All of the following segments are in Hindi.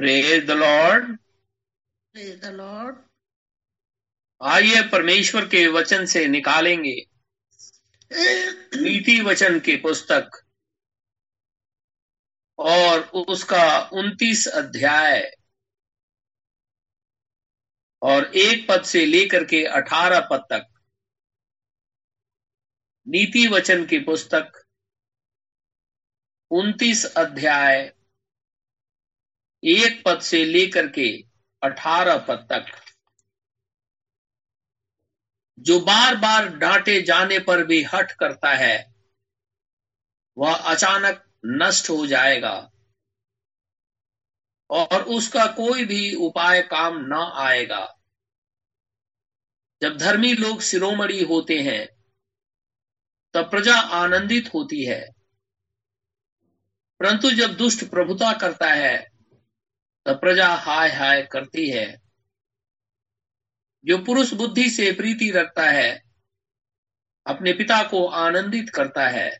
Praise the Lord Praise the Lord. आइए परमेश्वर के वचन से निकालेंगे। नीति वचन की पुस्तक। और उसका उनतीस अध्याय। और एक पद से लेकर के अठारह पद तक। नीति वचन की पुस्तक। उनतीस अध्याय। एक पद से लेकर के अठारह पद तक। जो बार बार डांटे जाने पर भी हट करता है, वह अचानक नष्ट हो जाएगा और उसका कोई भी उपाय काम न आएगा। जब धर्मी लोग शिरोमणि होते हैं, तब प्रजा आनंदित होती है। परंतु जब दुष्ट प्रभुता करता है प्रजा हाय हाय करती है। जो पुरुष बुद्धि से प्रीति रखता है, अपने पिता को आनंदित करता है,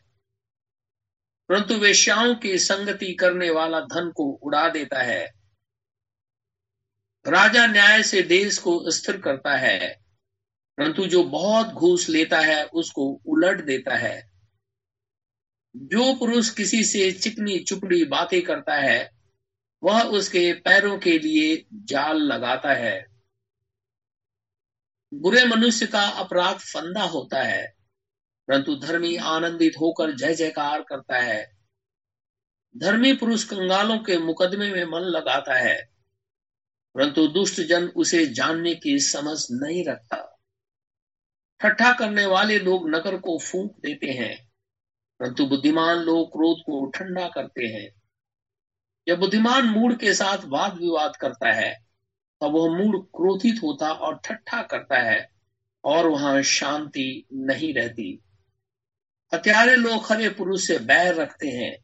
परंतु वेश्याओं की संगति करने वाला धन को उड़ा देता है। राजा न्याय से देश को स्थिर करता है, परंतु जो बहुत घूस लेता है, उसको उलट देता है। जो पुरुष किसी से चिकनी चुपड़ी बातें करता है वह उसके पैरों के लिए जाल लगाता है। बुरे मनुष्य का अपराध फंदा होता है, परंतु धर्मी आनंदित होकर जय जयकार करता है। धर्मी पुरुष कंगालों के मुकदमे में मन लगाता है, परंतु दुष्ट जन उसे जानने की समझ नहीं रखता। ठट्ठा करने वाले लोग नगर को फूंक देते हैं, परंतु बुद्धिमान लोग क्रोध को ठंडा करते हैं। जब बुद्धिमान मूड के साथ वाद विवाद करता है, तब वह मूड क्रोधित होता और ठट्ठा करता है और वहाँ शांति नहीं रहती। हत्यारे लोग खरे पुरुष से बैर रखते हैं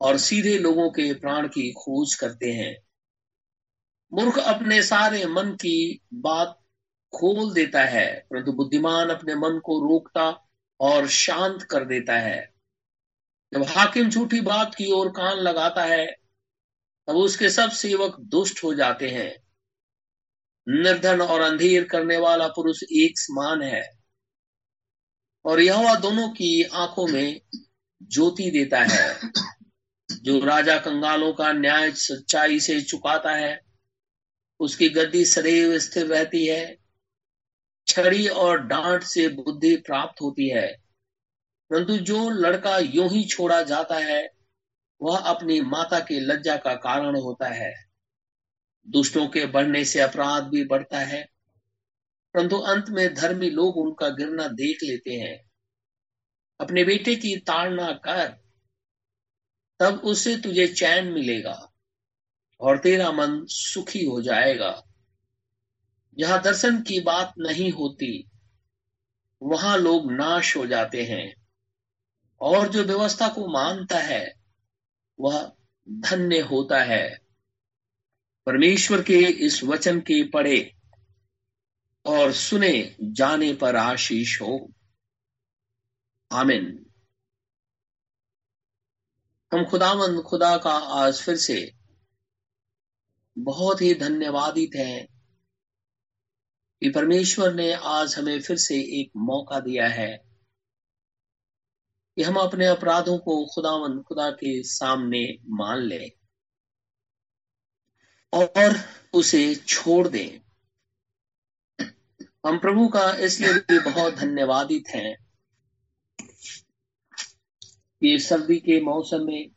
और सीधे लोगों के प्राण की खोज करते हैं। मूर्ख अपने सारे मन की बात खोल देता है, परंतु बुद्धिमान अपने मन को रोकता और शांत कर देता है। जब हाकिम झूठी बात की ओर कान लगाता है तब उसके सब सेवक दुष्ट हो जाते हैं। निर्धन और अंधेर करने वाला पुरुष एक समान है। और यह दोनों की आँखों में ज्योति देता है। जो राजा कंगालों का न्याय सच्चाई से चुकाता है, उसकी गद्दी सदैव स्थिर रहती है। छड़ी और डांट से बुद्धि प्राप्त होती है। परंतु जो लड़का यूँ ही छोड़ा जाता है वह अपनी माता की लज्जा का कारण होता है। दुष्टों के बढ़ने से अपराध भी बढ़ता है। परंतु अंत में धर्मी लोग उनका गिरना देख लेते हैं। अपने बेटे की ताड़ना कर, तब उससे तुझे चैन मिलेगा और तेरा मन सुखी हो जाएगा। जहाँ दर्शन की बात नहीं होती। वहाँ लोग नाश हो जाते हैं और जो व्यवस्था को मानता है वह धन्य होता है। परमेश्वर के इस वचन के पढ़े और सुने जाने पर आशीष हो। आमिन। हम खुदामंद खुदा का आज फिर से बहुत ही धन्यवादित हैं कि परमेश्वर ने आज हमें फिर से एक मौका दिया है। कि हम अपने अपराधों को खुदावन, खुदा के सामने मान लें और उसे छोड़ दें। हम प्रभु का इसलिए भी बहुत धन्यवादित हैं कि सर्दी के मौसम में,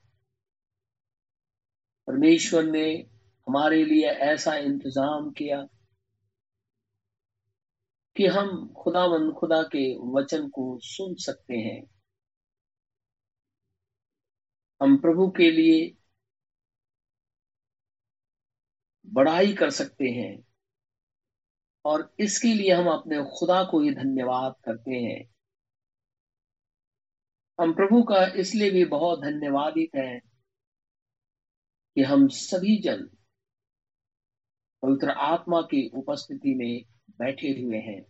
परमेश्वर ने हमारे लिए ऐसा इंतज़ाम किया कि हम खुदावंद खुदा के वचन को सुन सकते हैं। हम प्रभु के लिए बड़ाई कर सकते हैं और इसके लिए हम अपने खुदा को ही धन्यवाद करते हैं। हम प्रभु का इसलिए भी बहुत धन्यवादित हैं कि हम सभी जन पवित्र आत्मा की उपस्थिति में बैठे हुए हैं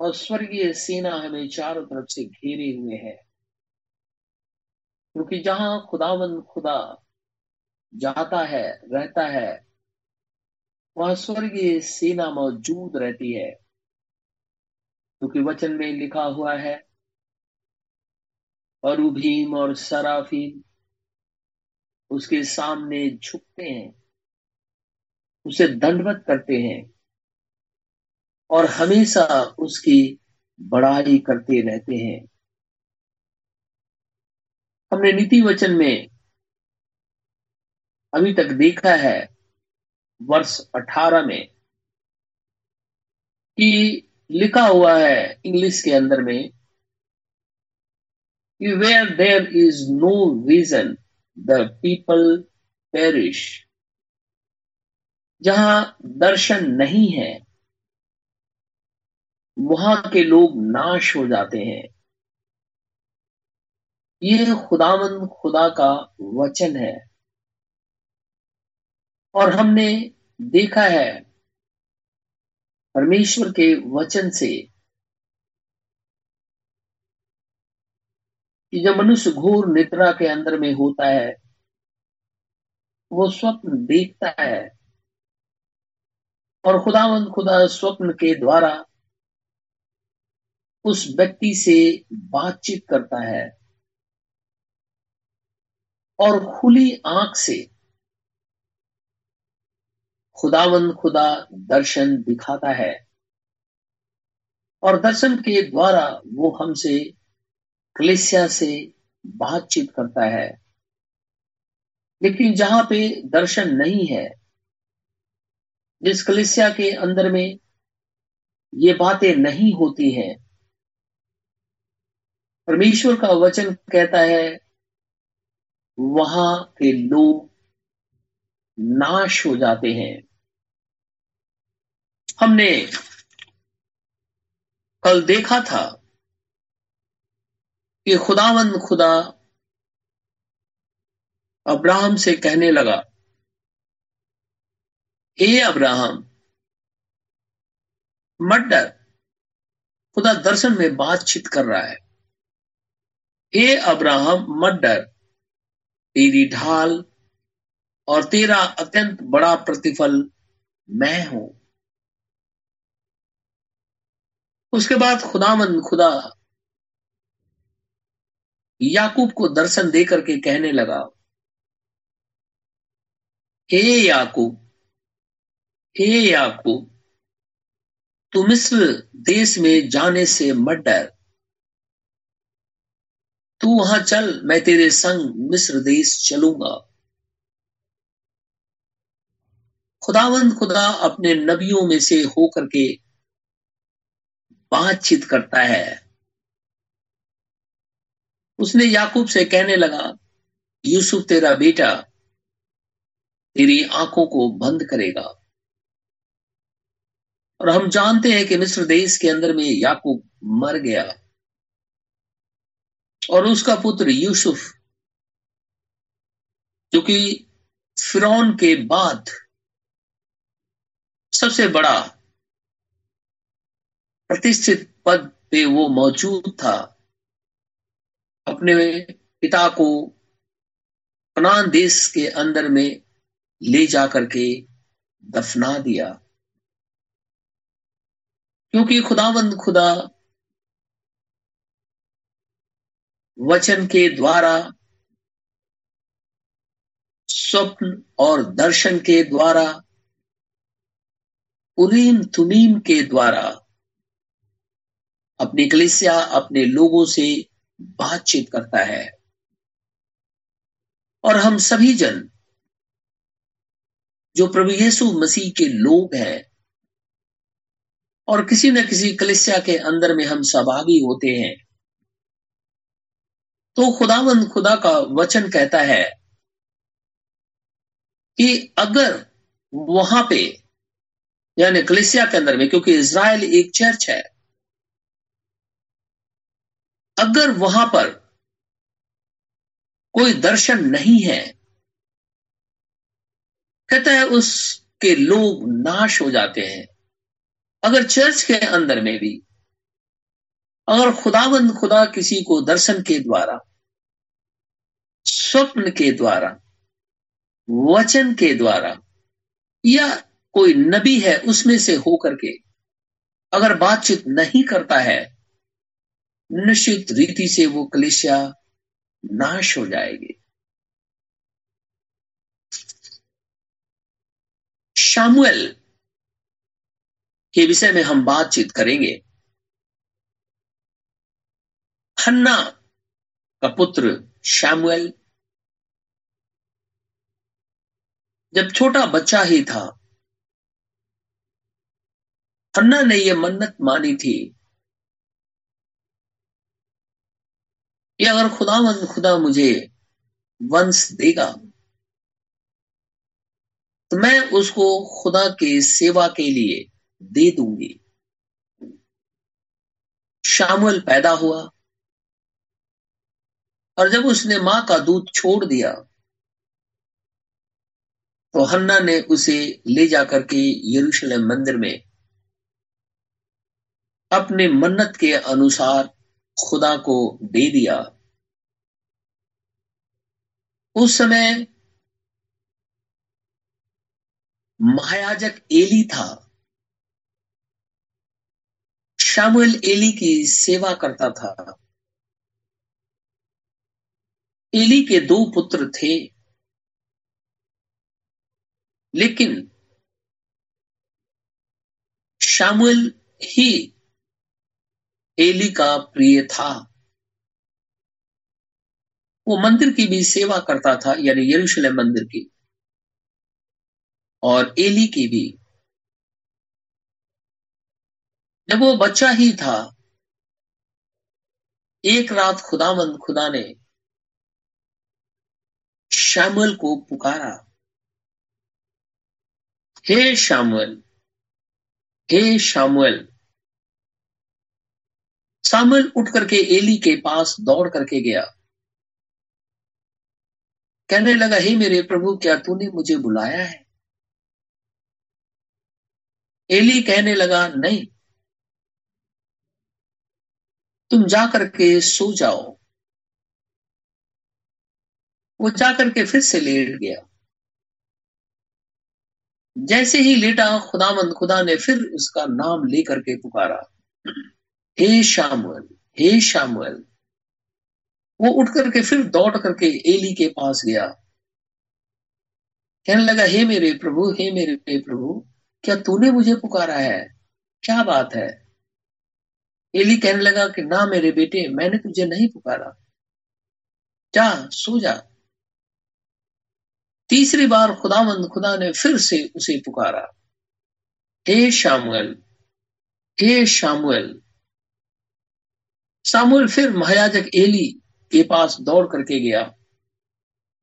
और स्वर्गीय सेना हमें चारों तरफ़ से घेरे हुए है। क्योंकि जहाँ खुदावंद खुदा जाता है, रहता है, वहाँ स्वर्गीय सेना मौजूद रहती है। क्योंकि वचन में लिखा हुआ है और भीम और सराफीम उसके सामने झुकते हैं, उसे दंडवत करते हैं और हमेशा उसकी बड़ाई करते रहते हैं। हमने नीति वचन में अभी तक देखा है वर्ष 18 में कि लिखा हुआ है इंग्लिश के अंदर में कि where there is no vision the people perish जहाँ दर्शन नहीं है, वहाँ के लोग नाश हो जाते हैं। ये खुदावंद खुदा का वचन है। और हमने देखा है परमेश्वर के वचन से कि जब मनुष्य घोर निद्रा के अंदर में होता है, वो स्वप्न देखता है। और खुदावंद खुदा स्वप्न के द्वारा उस व्यक्ति से बातचीत करता है। और खुली आँख से खुदावंद खुदा दर्शन दिखाता है। और दर्शन के द्वारा वो हमसे, कलेसिया से बातचीत करता है। लेकिन जहाँ पे दर्शन नहीं है, जिस कलेसिया के अंदर में ये बातें नहीं होती हैं, परमेश्वर का वचन कहता है वहाँ के लोग नाश हो जाते हैं। हमने कल देखा था कि खुदावंद खुदा अब्राहम से कहने लगा ए अब्राहम, मत खुदा दर्शन में बातचीत कर रहा है। ए अब्राहम, मत तेरी ढाल और तेरा अत्यंत बड़ा प्रतिफल मैं हूँ। उसके बाद खुदामंद खुदा याकूब को दर्शन दे करके कहने लगा, हे याकूब हे याकूब तू मिस्र देश में जाने से मत डर। तू वहाँ चल, मैं तेरे संग मिस्र देश चलूँगा। खुदावंद खुदा अपने नबियों में से होकर के बातचीत करता है। उसने याकूब से कहने लगा, यूसुफ, तेरा बेटा तेरी आँखों को बंद करेगा। और हम जानते हैं कि मिस्र देश के अंदर में याकूब मर गया। और उसका पुत्र यूसुफ। जो कि फिरौन के बाद सबसे बड़ा प्रतिष्ठित पद पे वो मौजूद था। अपने पिता को कनान देश के अंदर में ले जाकर के दफना दिया। क्योंकि खुदावंद खुदा वचन के द्वारा, स्वप्न और दर्शन के द्वारा उरीम तुमीम के द्वारा, अपनी कलिसिया अपने लोगों से बातचीत करता है। और हम सभी जन, जो प्रभु यीशु मसीह के लोग हैं, और किसी न किसी कलिसिया के अंदर में हम सहभागी होते हैं। तो खुदावंद खुदा का वचन कहता है कि अगर वहाँ पे, यानी कलिसिया के अंदर में, क्योंकि इज़राइल एक चर्च है, अगर वहाँ पर कोई दर्शन नहीं है, कहता है उसके लोग नाश हो जाते हैं। अगर चर्च के अंदर में भी अगर खुदाबंद खुदा किसी को दर्शन के द्वारा, स्वप्न के द्वारा, वचन के द्वारा, या कोई नबी है उसमें से होकर के अगर बातचीत नहीं करता है, निश्चित रीति से वो कलिसिया नाश हो जाएगी। शामुएल के विषय में हम बातचीत करेंगे। हन्ना का पुत्र शामुएल। जब छोटा बच्चा ही था हन्ना ने यह मन्नत मानी थी कि अगर खुदा खुदा मुझे वंश देगा तो मैं उसको खुदा के सेवा के लिए दे दूँगी। शामुल पैदा हुआ और जब उसने माँ का दूध छोड़ दिया तो हन्ना ने उसे ले जाकर के यरूशलेम मंदिर में अपने मन्नत के अनुसार खुदा को दे दिया। उस समय महायाजक एली था। शामुएल एली की सेवा करता था। एली के दो पुत्र थे। लेकिन शामुएल ही एली का प्रिय था। वो मंदिर की भी सेवा करता था, यानी यरूशलेम मंदिर की। और एली की भी। जब वो बच्चा ही था, एक रात खुदामंद खुदा ने शामुएल को पुकारा। हे श्यामल हे श्यामल। सामुएल उठ करके एली के पास दौड़ करके गया। कहने लगा, हे मेरे प्रभु, क्या तूने मुझे बुलाया है? एली कहने लगा, नहीं। तुम जाकर के सो जाओ। वो जाकर के फिर से लेट गया। जैसे ही लेटा, खुदामंद, खुदा ने फिर उसका नाम लेकर के पुकारा। हे शामुएल हे शामुएल। वो उठ करके फिर दौड़ करके एली के पास गया। कहने लगा, हे मेरे प्रभु, हे मेरे प्रभु, क्या तूने मुझे पुकारा है? क्या बात है? एली कहने लगा कि, ना मेरे बेटे, मैंने तुझे नहीं पुकारा। जा, सो जा। तीसरी बार खुदावंद, खुदा ने फिर से उसे पुकारा। हे शामुएल हे शामुएल। सामुएल फिर महायाजक एली के पास दौड़ करके गया।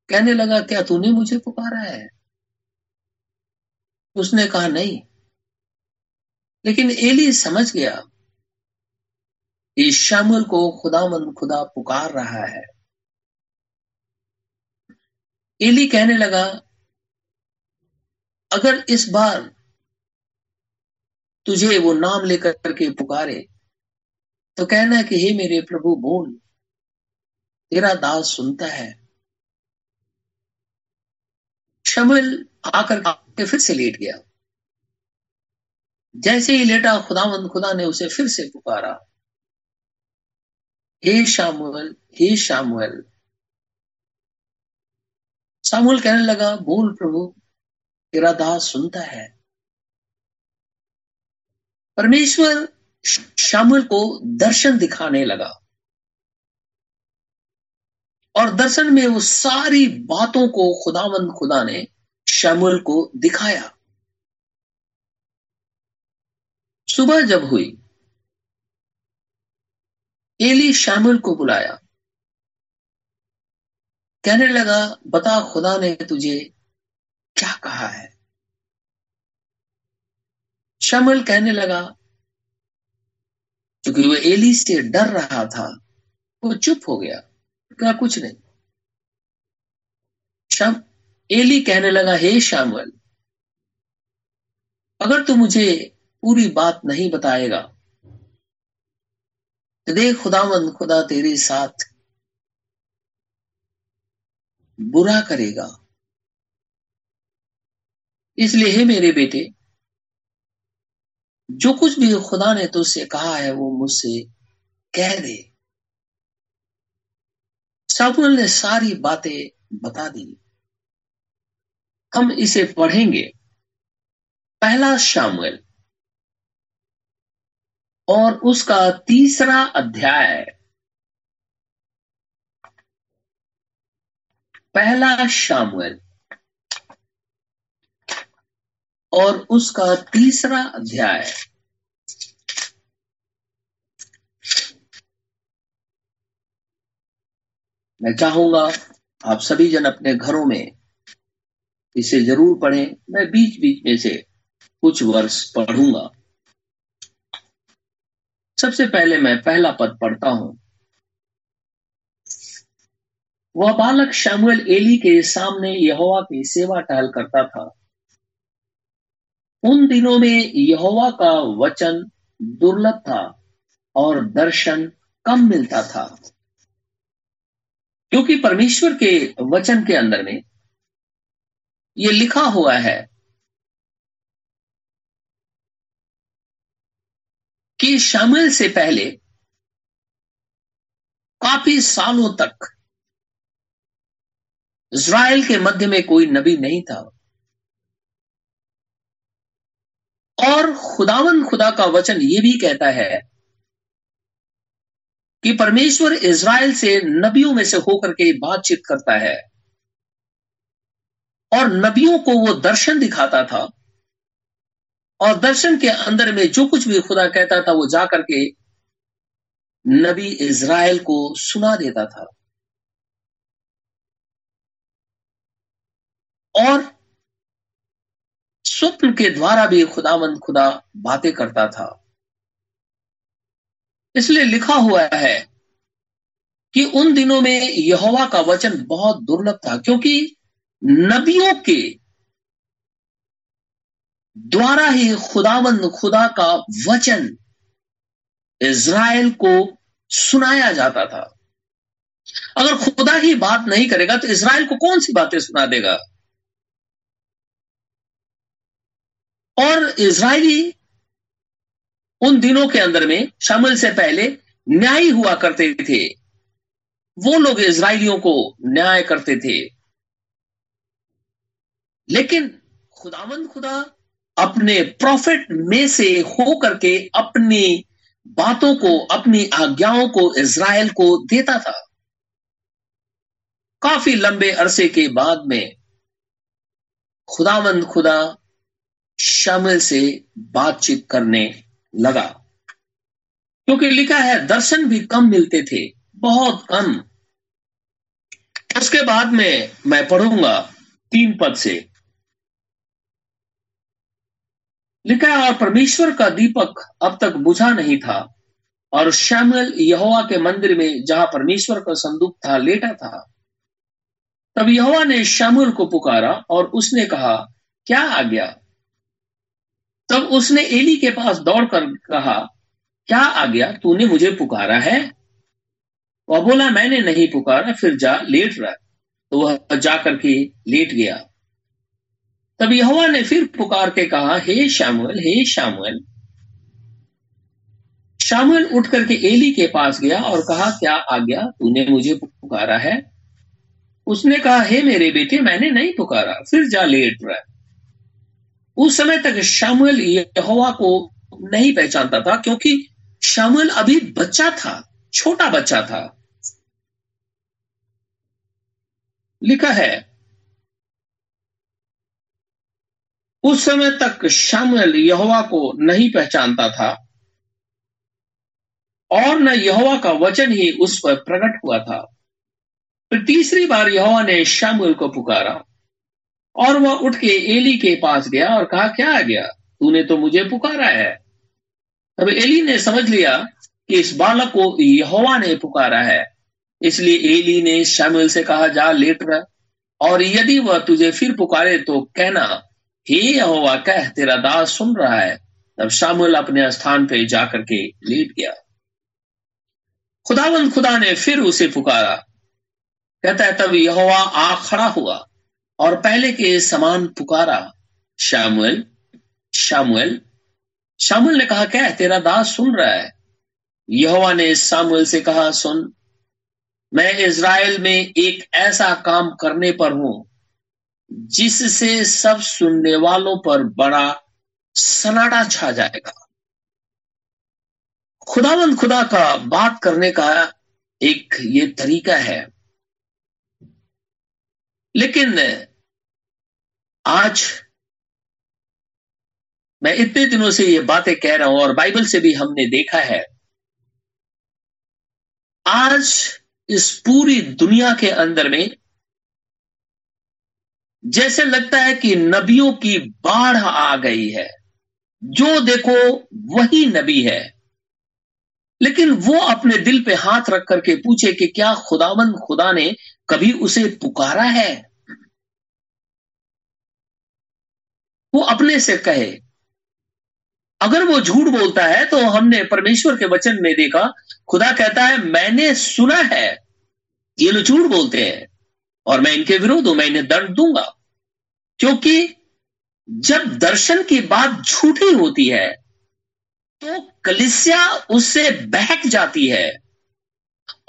कहने लगा, क्या तूने मुझे पुकारा है? उसने कहा, नहीं। लेकिन एली समझ गया कि शामुल को खुदामंद खुदा पुकार रहा है। एली कहने लगा, अगर इस बार तुझे वो नाम लेकर के पुकारे तो कहना कि हे मेरे प्रभु, बोल, तेरा दास सुनता है। शमुल आकर के फिर से लेट गया। जैसे ही लेटा, खुदावंद खुदा ने उसे फिर से पुकारा। हे शामुएल हे शामुएल सामुएल कहने लगा, बोल प्रभु, तेरा दास सुनता है। परमेश्वर शामुएल को दर्शन दिखाने लगा। और दर्शन में वो सारी बातों को खुदावंद खुदा ने शामुएल को दिखाया। सुबह जब हुई, एली शामुएल को बुलाया। कहने लगा, बता खुदा ने तुझे क्या कहा है? शामुएल कहने लगा क्योंकि वो एली से डर रहा था, वो चुप हो गया क्या कुछ नहीं। शाम, एली कहने लगा, हे शामुएल, अगर तू मुझे पूरी बात नहीं बताएगा तो देख खुदावंद, खुदा तेरे साथ बुरा करेगा। इसलिए हे मेरे बेटे, जो कुछ भी खुदा ने तुझसे कहा है, वो मुझसे कह दे। साबुल ने सारी बातें बता दी। हम इसे पढ़ेंगे। पहला शामिल और उसका तीसरा अध्याय। पहला शामुएल और उसका तीसरा अध्याय। मैं चाहूँगा आप सभी जन अपने घरों में इसे ज़रूर पढ़ें। मैं बीच बीच में से कुछ वर्ष पढ़ूँगा। सबसे पहले मैं पहला पद पढ़ता हूँ। वह बालक शमुएल एली के सामने यहोवा की सेवा टहल करता था। उन दिनों में यहोवा का वचन दुर्लभ था और दर्शन कम मिलता था। क्योंकि परमेश्वर के वचन के अंदर में ये लिखा हुआ है कि शामिल से पहले काफ़ी सालों तक इज़राइल के मध्य में कोई नबी नहीं था। और खुदावन खुदा का वचन ये भी कहता है कि परमेश्वर इज़राइल से नबियों में से होकर के बातचीत करता है और नबियों को वो दर्शन दिखाता था और दर्शन के अंदर में जो कुछ भी खुदा कहता था वो जाकर के नबी इज़राइल को सुना देता था। और स्वप्न के द्वारा भी खुदावंद खुदा बातें करता था। इसलिए लिखा हुआ है कि उन दिनों में यहोवा का वचन बहुत दुर्लभ था, क्योंकि नबियों के द्वारा ही खुदावंद खुदा का वचन इज़राइल को सुनाया जाता था। अगर खुदा ही बात नहीं करेगा तो इज़राइल को कौन सी बातें सुना देगा? और इज़राइली उन दिनों के अंदर में, शामिल से पहले न्याय हुआ करते थे। वो लोग इसराइलियों को न्याय करते थे। लेकिन खुदावंद खुदा अपने प्रॉफिट में से हो करके अपनी बातों को, अपनी आज्ञाओं को इज़राइल को देता था। काफ़ी लंबे अरसे के बाद में खुदावंद खुदा शामिल से बातचीत करने लगा। क्योंकि लिखा है, दर्शन भी कम मिलते थे, बहुत कम। उसके बाद में मैं पढ़ूँगा तीन पद से। लिखा है, और परमेश्वर का दीपक अब तक बुझा नहीं था, और श्यामल यहोवा के मंदिर में जहाँ परमेश्वर का संदूक था, लेटा था। तब यहोवा ने शैमुअल को पुकारा, और उसने कहा, क्या आ गया? तब उसने एली के पास दौड़कर कहा, क्या आ गया तूने मुझे पुकारा है? वह बोला, मैंने नहीं पुकारा, फिर जा, लेट रहा। तो वह जाकर के लेट गया। तब यहोवा ने फिर पुकार के कहा, हे शामुएल हे शामुएल। शामुएल उठ करके एली के पास गया और कहा, क्या आ गया तूने मुझे पुकारा है? उसने कहा, हे मेरे बेटे, मैंने नहीं पुकारा, फिर जा, लेट रहा। उस समय तक शामुएल यहोवा को नहीं पहचानता था, क्योंकि शामुएल अभी बच्चा था, छोटा बच्चा था। लिखा है, उस समय तक शामुएल यहोवा को नहीं पहचानता था, और न यहोवा का वचन ही उस पर प्रकट हुआ था। फिर तीसरी बार यहोवा ने शामुएल को पुकारा। और वह उठ के एली के पास गया और कहा, क्या आ गया? तूने तो मुझे पुकारा है। तब एली ने समझ लिया कि इस बालक को यहोवा ने पुकारा है। इसलिए एली ने शामिल से कहा, जा, लेट रहा। और यदि वह तुझे फिर पुकारे तो कहना, हे यहोवा, कह, तेरा दास सुन रहा है। तब शामुल अपने स्थान पे जाकर के लेट गया। खुदावंद खुदा ने फिर उसे पुकारा। कहता है, तब यहोवा आ खड़ा हुआ। और पहले के समान पुकारा, शामुएल शामुएल। शामुएल ने कहा क्या तेरा दास सुन रहा है। यहोवा ने सामुएल से कहा, सुन, मैं इज़राइल में एक ऐसा काम करने पर हूँ, जिससे सब सुनने वालों पर बड़ा सनाटा छा जाएगा। खुदावंद खुदा का बात करने का एक ये तरीका है। लेकिन आज मैं इतने दिनों से ये बातें कह रहा हूँ और बाइबल से भी हमने देखा है। आज इस पूरी दुनिया के अंदर में जैसे लगता है कि नबियों की बाढ़ आ गई है, जो देखो वही नबी है। लेकिन वो अपने दिल पे हाथ रख करके पूछे कि क्या खुदावंद खुदा ने कभी उसे पुकारा है? वो अपने से कहे। अगर वो झूठ बोलता है तो हमने परमेश्वर के वचन में देखा, खुदा कहता है, मैंने सुना है, ये लोग झूठ बोलते हैं, और मैं इनके विरोध हूँ, मैं इन्हें दंड दूँगा। क्योंकि जब दर्शन की बात झूठी होती है तो कलिसिया उससे बहक जाती है,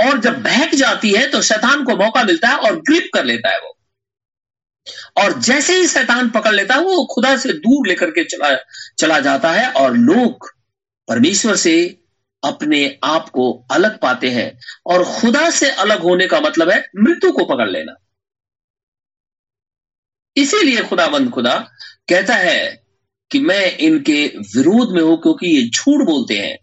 और जब बहक जाती है तो शैतान को मौका मिलता है और ग्रिप कर लेता है वो। और जैसे ही शैतान पकड़ लेता है, वो खुदा से दूर लेकर के चला चला जाता है और लोग परमेश्वर से अपने आप को अलग पाते हैं और खुदा से अलग होने का मतलब है मृत्यु को पकड़ लेना। इसीलिए खुदाबंद खुदा कहता है कि मैं इनके विरोध में हूँ क्योंकि ये झूठ बोलते हैं।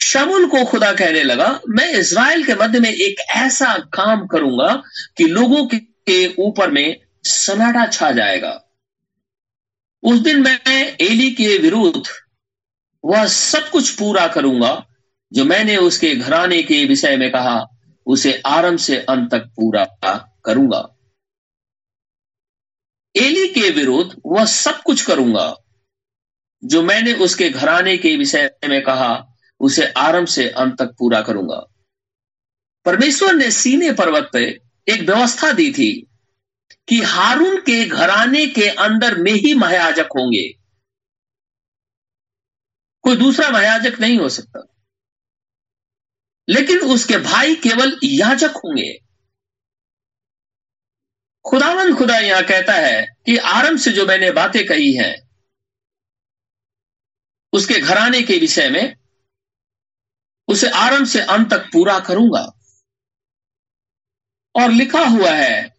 शमुल को खुदा कहने लगा, मैं इसराइल के मध्य में एक ऐसा काम करूँगा कि लोगों के ऊपर में सनाटा छा जाएगा। उस दिन मैं एली के विरुद्ध वह सब कुछ पूरा करूँगा, जो मैंने उसके घराने के विषय में कहा, उसे आरंभ से अंत तक पूरा करूँगा। एली के विरुद्ध वह सब कुछ करूँगा, जो मैंने उसके घराने के विषय में कहा, उसे आरंभ से अंत तक पूरा करूँगा। परमेश्वर ने सीने पर्वत पे एक व्यवस्था दी थी कि हारून के घराने के अंदर में ही महायाजक होंगे। कोई दूसरा महायाजक नहीं हो सकता। लेकिन उसके भाई केवल याजक होंगे। खुदावन खुदा यहाँ कहता है कि आरंभ से जो मैंने बातें कही हैं, उसके घराने के विषय में, उसे आरंभ से अंत तक पूरा करूँगा। और लिखा हुआ है।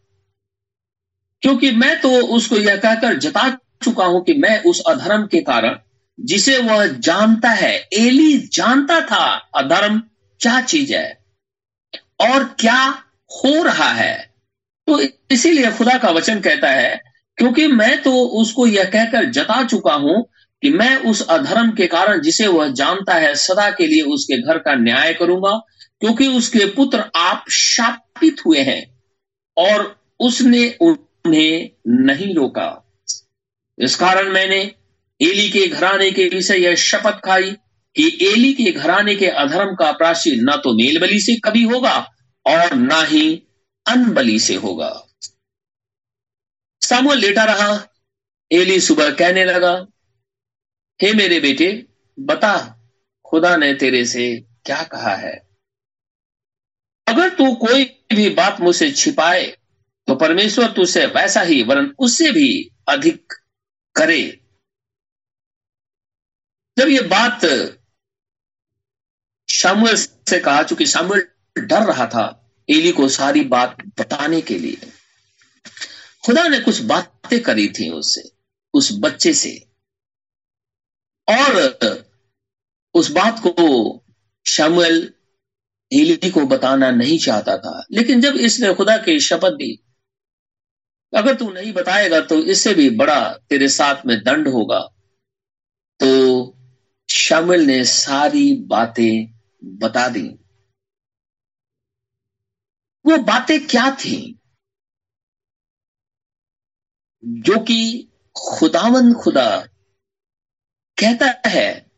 क्योंकि मैं तो उसको यह कहकर जता चुका हूँ कि मैं उस अधर्म के कारण, जिसे वह जानता है, एली जानता था अधर्म क्या चीज़ है और क्या हो रहा है। तो इसीलिए खुदा का वचन कहता है, क्योंकि मैं तो उसको यह कहकर जता चुका हूँ कि मैं उस अधर्म के कारण, जिसे वह जानता है, सदा के लिए उसके घर का न्याय करूँगा, क्योंकि उसके पुत्र आप शापित हुए हैं और उसने उन्हें नहीं रोका। इस कारण मैंने एली के घराने के विषय यह शपथ खाई कि एली के घराने के अधर्म का प्राशी न तो मेल बलि से कभी होगा और ना ही अनबली से होगा। सामुअल लेटा रहा। एली सुबह कहने लगा, हे मेरे बेटे, बता, खुदा ने तेरे से क्या कहा है? अगर तू कोई भी बात मुझसे छिपाए तो परमेश्वर तुझसे वैसा ही, वरन उससे भी अधिक करे। जब ये बात शामुएल से कहा, चूँकि शामुएल डर रहा था एली को सारी बात बताने के लिए, खुदा ने कुछ बातें करी थी उससे उस बच्चे से। और उस बात को शमुएल एली को बताना नहीं चाहता था। लेकिन जब इसने खुदा की शपथ दी, अगर तू नहीं बताएगा तो इससे भी बड़ा तेरे साथ में दंड होगा। तो शामिल ने सारी बातें बता दी। वो बातें क्या थी? जो कि खुदावन खुदा कहता है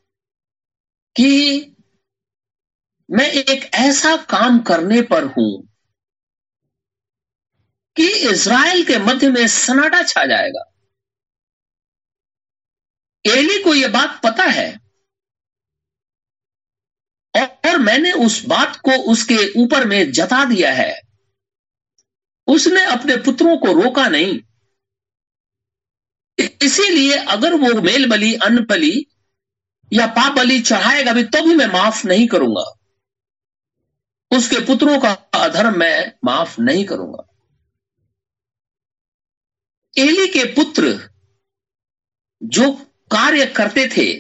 कि मैं एक ऐसा काम करने पर हूँ कि इज़राइल के मध्य में सनाटा छा जाएगा। एली को यह बात पता है और मैंने उस बात को उसके ऊपर में जता दिया है। उसने अपने पुत्रों को रोका नहीं। इसीलिए अगर वो मेल बलि अन्न बलि या पाप बलि चढ़ाएगा भी तो भी मैं माफ़ नहीं करूँगा। उसके पुत्रों का अधर्म मैं माफ़ नहीं करूँगा। एली के पुत्र जो कार्य करते थे,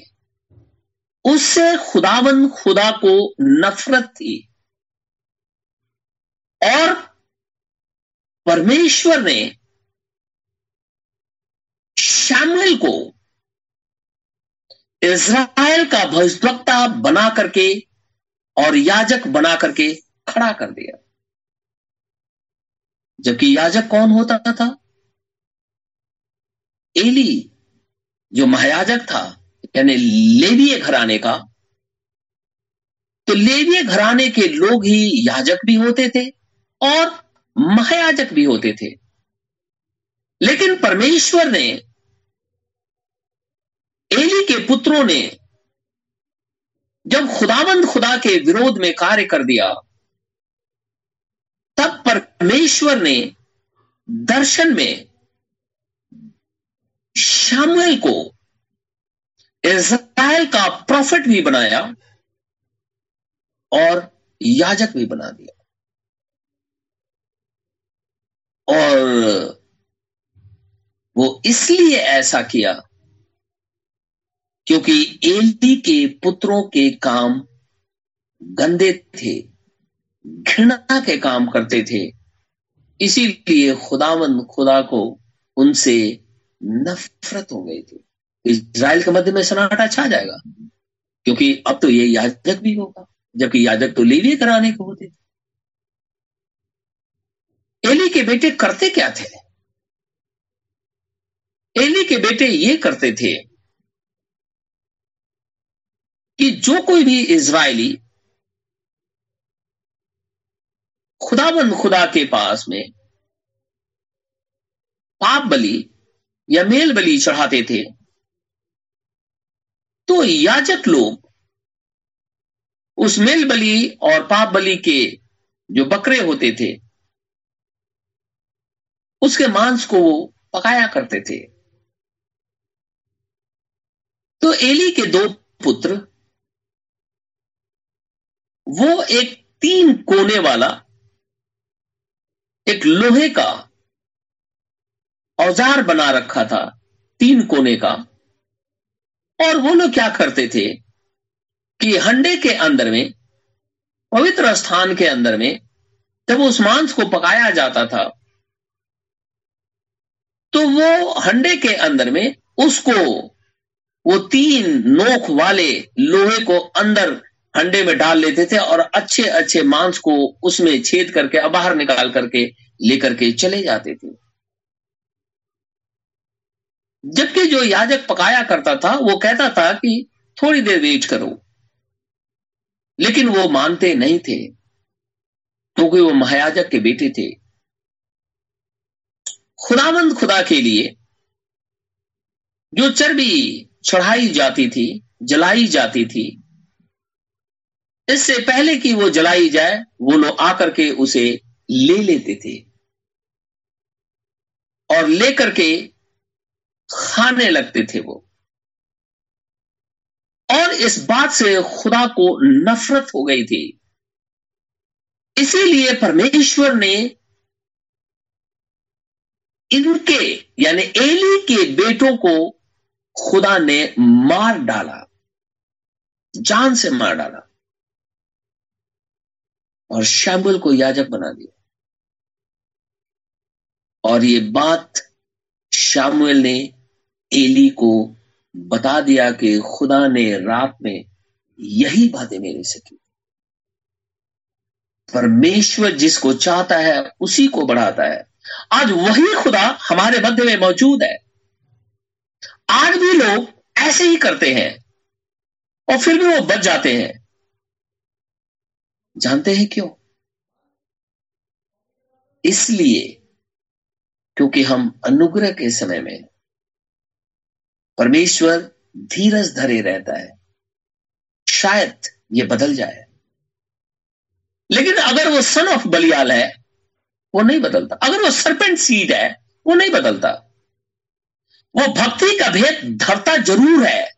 उससे खुदावन खुदा को नफरत थी। और परमेश्वर ने शामिल को इज़राइल का भविष्यवक्ता बना करके और याजक बना करके खड़ा कर दिया। जबकि याजक कौन होता था? एली, जो महायाजक था, यानी लेवीय घराने का। तो लेवीय घराने के लोग ही याजक भी होते थे और महायाजक भी होते थे। लेकिन परमेश्वर ने एली के पुत्रों ने जब खुदाबंद खुदा के विरोध में कार्य कर दिया परमेश्वर ने दर्शन में शामुएल को इज़राइल का प्रॉफिट भी बनाया और याजक भी बना दिया। और वो इसलिए ऐसा किया क्योंकि एली के पुत्रों के काम गंदे थे। घृणा के काम करते थे। इसीलिए खुदावंद, खुदा को उनसे नफरत हो गई थी। इज़राइल के मध्य में सन्नाटा छा जाएगा, क्योंकि अब तो ये याजक भी होगा, जबकि याजक तो लेवी कराने को होते थे। एली के बेटे करते क्या थे? एली के बेटे ये करते थे कि जो कोई भी इज़राइली खुदाबंद खुदा के पास में पाप बलि या मेल बलि चढ़ाते थे। तो याजक लोग उस मेल बलि और पाप बलि के जो बकरे होते थे, उसके मांस को वो पकाया करते थे। तो एली के दो पुत्र, वो एक तीन कोने वाला एक लोहे का औज़ार बना रखा था, तीन कोने का। और वो लोग क्या करते थे कि हंडे के अंदर में, पवित्र स्थान के अंदर में, जब उस मांस को पकाया जाता था तो वो हंडे के अंदर में उसको, वो तीन नोक वाले लोहे को अंदर हंडे में डाल लेते थे और अच्छे अच्छे मांस को उसमें छेद करके बाहर निकाल करके लेकर के चले जाते थे। जबकि जो याजक पकाया करता था, वो कहता था कि थोड़ी देर वेट करो। लेकिन वो मानते नहीं थे, क्योंकि वो महायाजक के बेटे थे। खुदामंद खुदा के लिए जो चर्बी चढ़ाई जाती थी, जलाई जाती थी इससे पहले कि वो जलाई जाए, वो लोग आकर के उसे ले लेते थे। और लेकर के खाने लगते थे वो। और इस बात से खुदा को नफरत हो गई थी। इसीलिए परमेश्वर ने इनके, यानी एली के बेटों को खुदा ने मार डाला। जान से मार डाला। और शैम्बुल को याजक बना दिया। और ये बात शामुएल ने एली को बता दिया कि खुदा ने रात में यही बातें मेरे से की। परमेश्वर जिसको चाहता है, उसी को बढ़ाता है। आज वही खुदा हमारे मध्य में मौजूद है। आज भी लोग ऐसे ही करते हैं और फिर भी वो बच जाते हैं। जानते हैं क्यों? इसलिए क्योंकि हम अनुग्रह के समय में परमेश्वर धीरज धरे रहता है। शायद ये बदल जाए। लेकिन अगर वो सन ऑफ़ बलियाल है, वो नहीं बदलता। अगर वो सरपेंट सीड है, वो नहीं बदलता। वो भक्ति का भेद धरता ज़रूर है।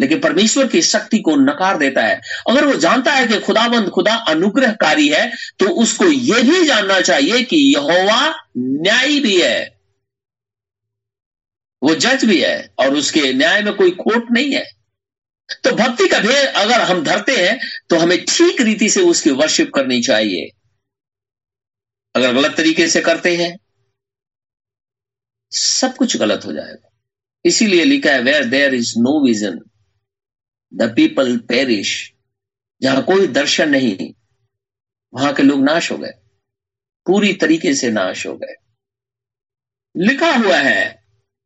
लेकिन परमेश्वर की शक्ति को नकार देता है। अगर वो जानता है कि खुदाबंद खुदा अनुग्रहकारी है तो उसको यह भी जानना चाहिए कि यहोवा न्यायी भी है। वो जज भी है और उसके न्याय में कोई खोट नहीं है। तो भक्ति का भेद अगर हम धरते हैं तो हमें ठीक रीति से उसकी वर्शिप करनी चाहिए। अगर गलत तरीके से करते हैं, सब कुछ गलत हो जाएगा। इसीलिए लिखा है where there is no vision the people perish जहाँ कोई दर्शन नहीं, वहाँ के लोग नाश हो गए। पूरी तरीके से नाश हो गए। लिखा हुआ है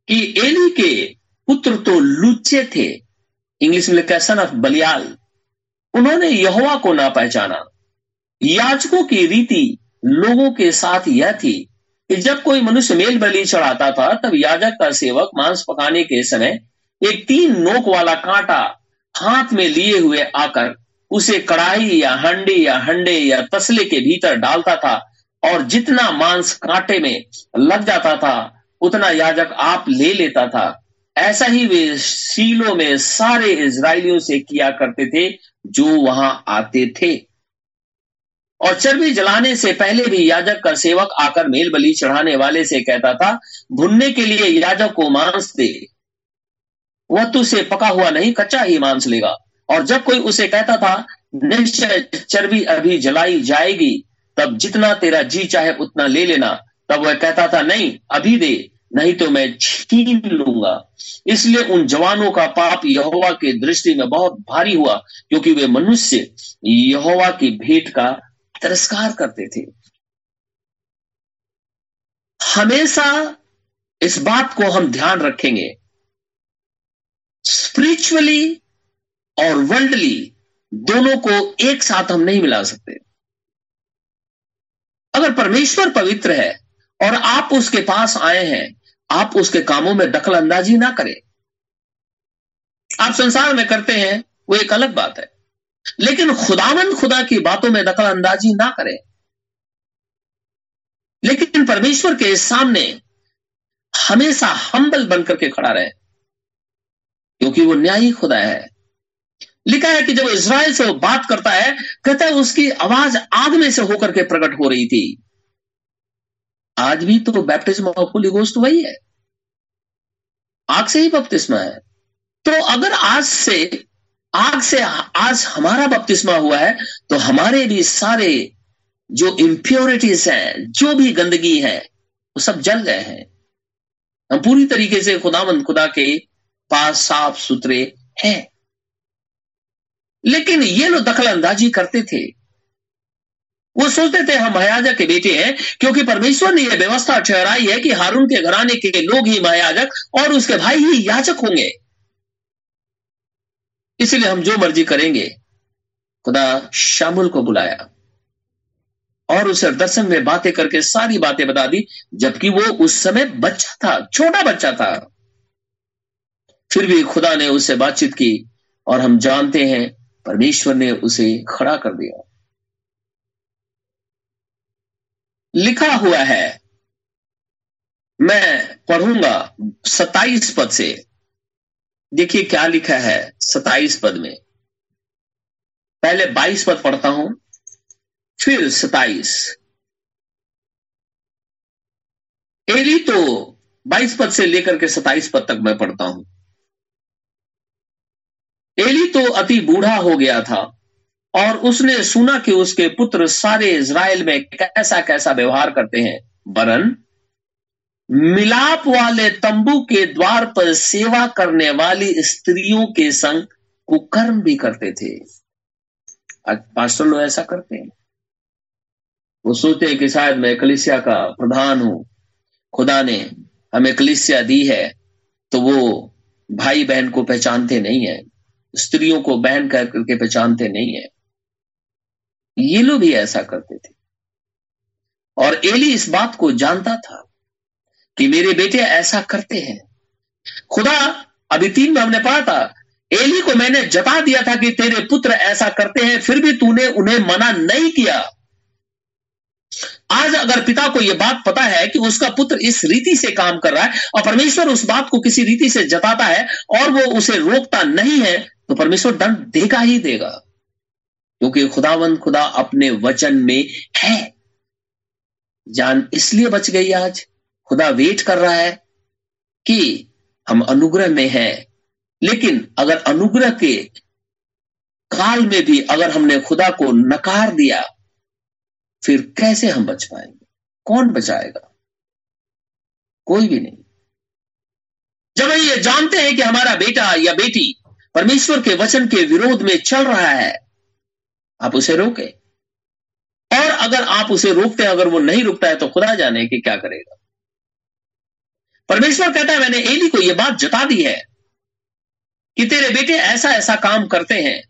कि एली के पुत्र तो लुच्चे थे। इंग्लिश में लिखा सन ऑफ़ बलियाल उन्होंने यहोवा को ना पहचाना। याचकों की रीति लोगों के साथ यह थी कि जब कोई मनुष्य मेल बलि चढ़ाता था, तब याजक का सेवक मांस पकाने के समय एक तीन नोक वाला कांटा हाथ में लिए हुए आकर उसे कढ़ाई या हंडी या हंडे या तसले के भीतर डालता था और जितना मांस कांटे में लग जाता था, उतना याजक आप ले लेता था। ऐसा ही वे सीलों में सारे इसराइलियों से किया करते थे जो वहाँ आते थे। और चर्बी जलाने से पहले भी याजक का सेवक आकर मेल बलि चढ़ाने वाले से कहता था, भुनने के लिए याजक को मांस दे। वह तुझसे पका हुआ नहीं, कच्चा ही मांस लेगा। और जब कोई उसे कहता था, निश्चय चर्बी अभी जलाई जाएगी, तब जितना तेरा जी चाहे उतना ले लेना। तब वह कहता था, नहीं, अभी दे, नहीं तो मैं छीन लूँगा। इसलिए उन जवानों का पाप यहोवा की दृष्टि में बहुत भारी हुआ, क्योंकि वे मनुष्य यहोवा की भेंट का तिरस्कार करते थे। हमेशा इस बात को हम ध्यान रखेंगे स्पिरिचुअली और वर्ल्डली दोनों को एक साथ हम नहीं मिला सकते। अगर परमेश्वर पवित्र है और आप उसके पास आए हैं, आप उसके कामों में दखल अंदाजी ना करें। आप संसार में करते हैं, वो एक अलग बात है। लेकिन खुदावंद खुदा की बातों में दखल अंदाजी ना करें। लेकिन परमेश्वर के सामने हमेशा हम्बल बनकर के खड़ा रहे। क्योंकि वो न्यायी खुदा है। लिखा है कि जब इसराइल से वो बात करता है, कहता है उसकी आवाज़ आग में से होकर के प्रकट हो रही थी। आज भी तो बैप्टिज्म ऑफ़ होली गोस्ट वही है। आग से ही बपतिस्मा है। तो अगर आज से, आग से, आज हमारा बपतिस्मा हुआ है तो हमारे भी सारे जो इम्प्योरिटीज हैं, जो भी गंदगी है, वो सब जल गए हैं। हम पूरी तरीके से खुदामंद खुदा के पास साफ़ सुथरे हैं। लेकिन ये लोग दखल अंदाजी करते थे। वो सोचते थे, हम महायाजक के बेटे हैं, क्योंकि परमेश्वर ने यह व्यवस्था ठहराई है कि हारून के घराने के लोग ही महायाजक और उसके भाई ही याचक होंगे। इसलिए हम जो मर्ज़ी करेंगे, खुदा शामुल को बुलाया और उसे दर्शन में बातें करके सारी बातें बता दी, जबकि वो उस समय बच्चा था, छोटा बच्चा था। फिर भी खुदा ने उससे बातचीत की और हम जानते हैं परमेश्वर ने उसे खड़ा कर दिया। लिखा हुआ है, मैं पढ़ूँगा सताइस पद से। देखिए क्या लिखा है सताइस पद में। पहले बाईस पद पढ़ता हूँ, फिर सताइस एली तो बाईस पद से लेकर के सताइस पद तक मैं पढ़ता हूँ। एली तो अति बूढ़ा हो गया था और उसने सुना कि उसके पुत्र सारे इज़राइल में कैसा कैसा व्यवहार करते हैं। वरन, मिलाप वाले तंबू के द्वार पर सेवा करने वाली स्त्रियों के संग कुकर्म भी करते थे। पास्टर लोग ऐसा करते हैं। वो सोचते हैं कि शायद मैं कलिसिया का प्रधान हूँ। खुदा ने हमें कलिसिया दी है तो वो भाई बहन को पहचानते नहीं है। स्त्रियों को बहन कर करके पहचानते नहीं है। ये लोग भी ऐसा करते थे। और एली इस बात को जानता था कि मेरे बेटे ऐसा करते हैं। खुदा, अभी तीन में हमने पढ़ा था, एली को मैंने जता दिया था कि तेरे पुत्र ऐसा करते हैं, फिर भी तूने उन्हें मना नहीं किया। आज अगर पिता को यह बात पता है कि उसका पुत्र इस रीति से काम कर रहा है और परमेश्वर उस बात को किसी रीति से जताता है और वो उसे रोकता नहीं है तो परमेश्वर दंड देगा ही देगा, क्योंकि खुदावंद खुदा अपने वचन में है। जान इसलिए बच गई आज, खुदा वेट कर रहा है कि हम अनुग्रह में हैं। लेकिन अगर अनुग्रह के काल में भी अगर हमने खुदा को नकार दिया, फिर कैसे हम बच पाएँगे? कौन बचाएगा? कोई भी नहीं। जब हम ये जानते हैं कि हमारा बेटा या बेटी परमेश्वर के वचन के विरोध में चल रहा है। आप उसे रोके। और अगर आप उसे रोकते हैं, अगर वो नहीं रुकता है तो खुदा जाने कि क्या करेगा। परमेश्वर कहता है, मैंने एली को यह बात जता दी है कि तेरे बेटे ऐसा ऐसा काम करते हैं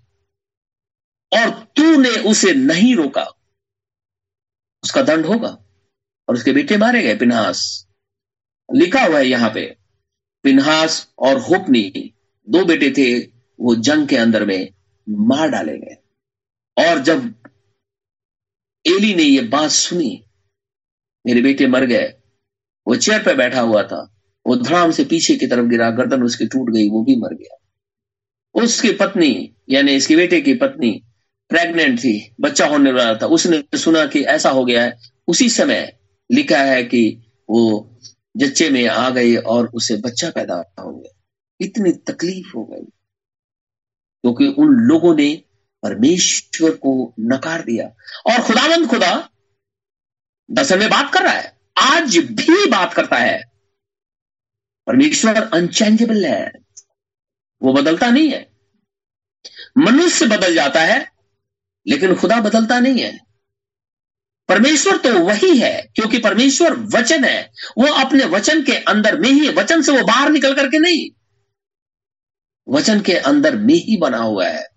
और तूने उसे नहीं रोका। उसका दंड होगा और उसके बेटे मारे गए। पिनहास लिखा हुआ है यहाँ पे। पिनहास और होपनी, दो बेटे थे वो जंग के अंदर में मार डाले गए। और जब एली ने ये बात सुनी, मेरे बेटे मर गए। वो चेयर पे बैठा हुआ था। वो धड़ाम से पीछे की तरफ़ गिरा, गर्दन उसकी टूट गई, वो भी मर गया। उसकी पत्नी, यानी इसके बेटे की पत्नी प्रेग्नेंट थी, बच्चा होने वाला था। उसने सुना कि ऐसा हो गया है। उसी समय लिखा है कि वो जच्चे में आ गई और उसे बच्चा पैदा हो गया। इतनी तकलीफ़ हो गई। क्योंकि उन लोगों ने परमेश्वर को नकार दिया। और खुदावंद खुदा दर्शन में बात कर रहा है। आज भी बात करता है। परमेश्वर अनचेंजेबल है। वो बदलता नहीं है। मनुष्य बदल जाता है, लेकिन खुदा बदलता नहीं है। परमेश्वर तो वही है, क्योंकि परमेश्वर वचन है। वो अपने वचन के अंदर में ही। वचन से वो बाहर निकल करके नहीं। वचन के अंदर में ही बना हुआ है।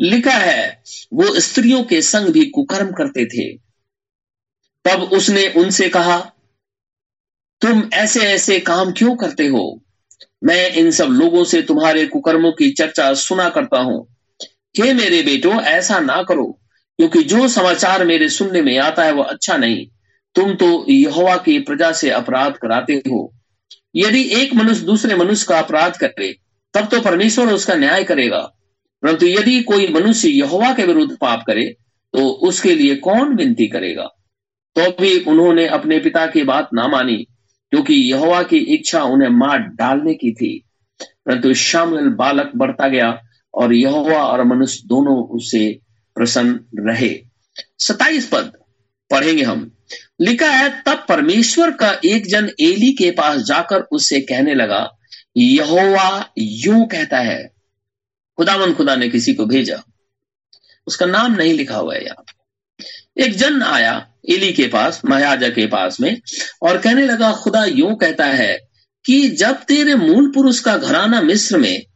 लिखा है, वो स्त्रियों के संग भी कुकर्म करते थे। तब उसने उनसे कहा, तुम ऐसे ऐसे काम क्यों करते हो? मैं इन सब लोगों से तुम्हारे कुकर्मों की चर्चा सुना करता हूँ। हे मेरे बेटो, ऐसा ना करो, क्योंकि जो समाचार मेरे सुनने में आता है वो अच्छा नहीं। तुम तो यहोवा की प्रजा से अपराध कराते हो। यदि एक मनुष्य दूसरे मनुष्य का अपराध करे तब तो परमेश्वर उसका न्याय करेगा। परंतु यदि कोई मनुष्य यहोवा के विरुद्ध पाप करे तो उसके लिए कौन विनती करेगा? तो भी उन्होंने अपने पिता की बात ना मानी, क्योंकि यहोवा की इच्छा उन्हें मार डालने की थी। परंतु शामिल बालक बढ़ता गया और यहोवा और मनुष्य दोनों उससे प्रसन्न रहे। सताइस पद पढ़ेंगे हम। लिखा है, तब परमेश्वर का एक जन एली के पास जाकर उससे कहने लगा यहोवा यूँ कहता है, खुदावन खुदा ने किसी को भेजा। उसका नाम नहीं लिखा हुआ है यहाँ। एक जन आया, एली के पास महाराजा के पास में, और कहने लगा, खुदा यूँ कहता है कि जब तेरे मूल पुरुष का घराना मिस्र में,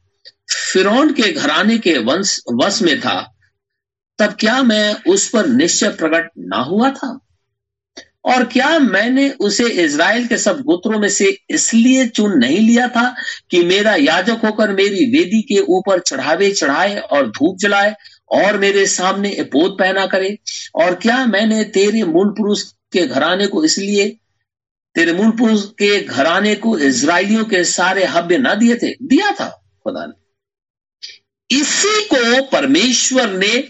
फिरौन के घराने के वंश, वश में था, तब क्या मैं उस पर निश्चय प्रकट ना हुआ था? और क्या मैंने उसे इज़राइल के सब गोत्रों में से इसलिए चुन नहीं लिया था कि मेरा याजक होकर मेरी वेदी के ऊपर चढ़ावे चढ़ाए और धूप जलाए और मेरे सामने पोत पहना करे? और क्या मैंने तेरे मूल पुरुष के घराने को इसलिए, तेरे मूल पुरुष के घराने को इसराइलियों के सारे हव्य ना दिए थे? दिया था खुदा ने। इसी को परमेश्वर ने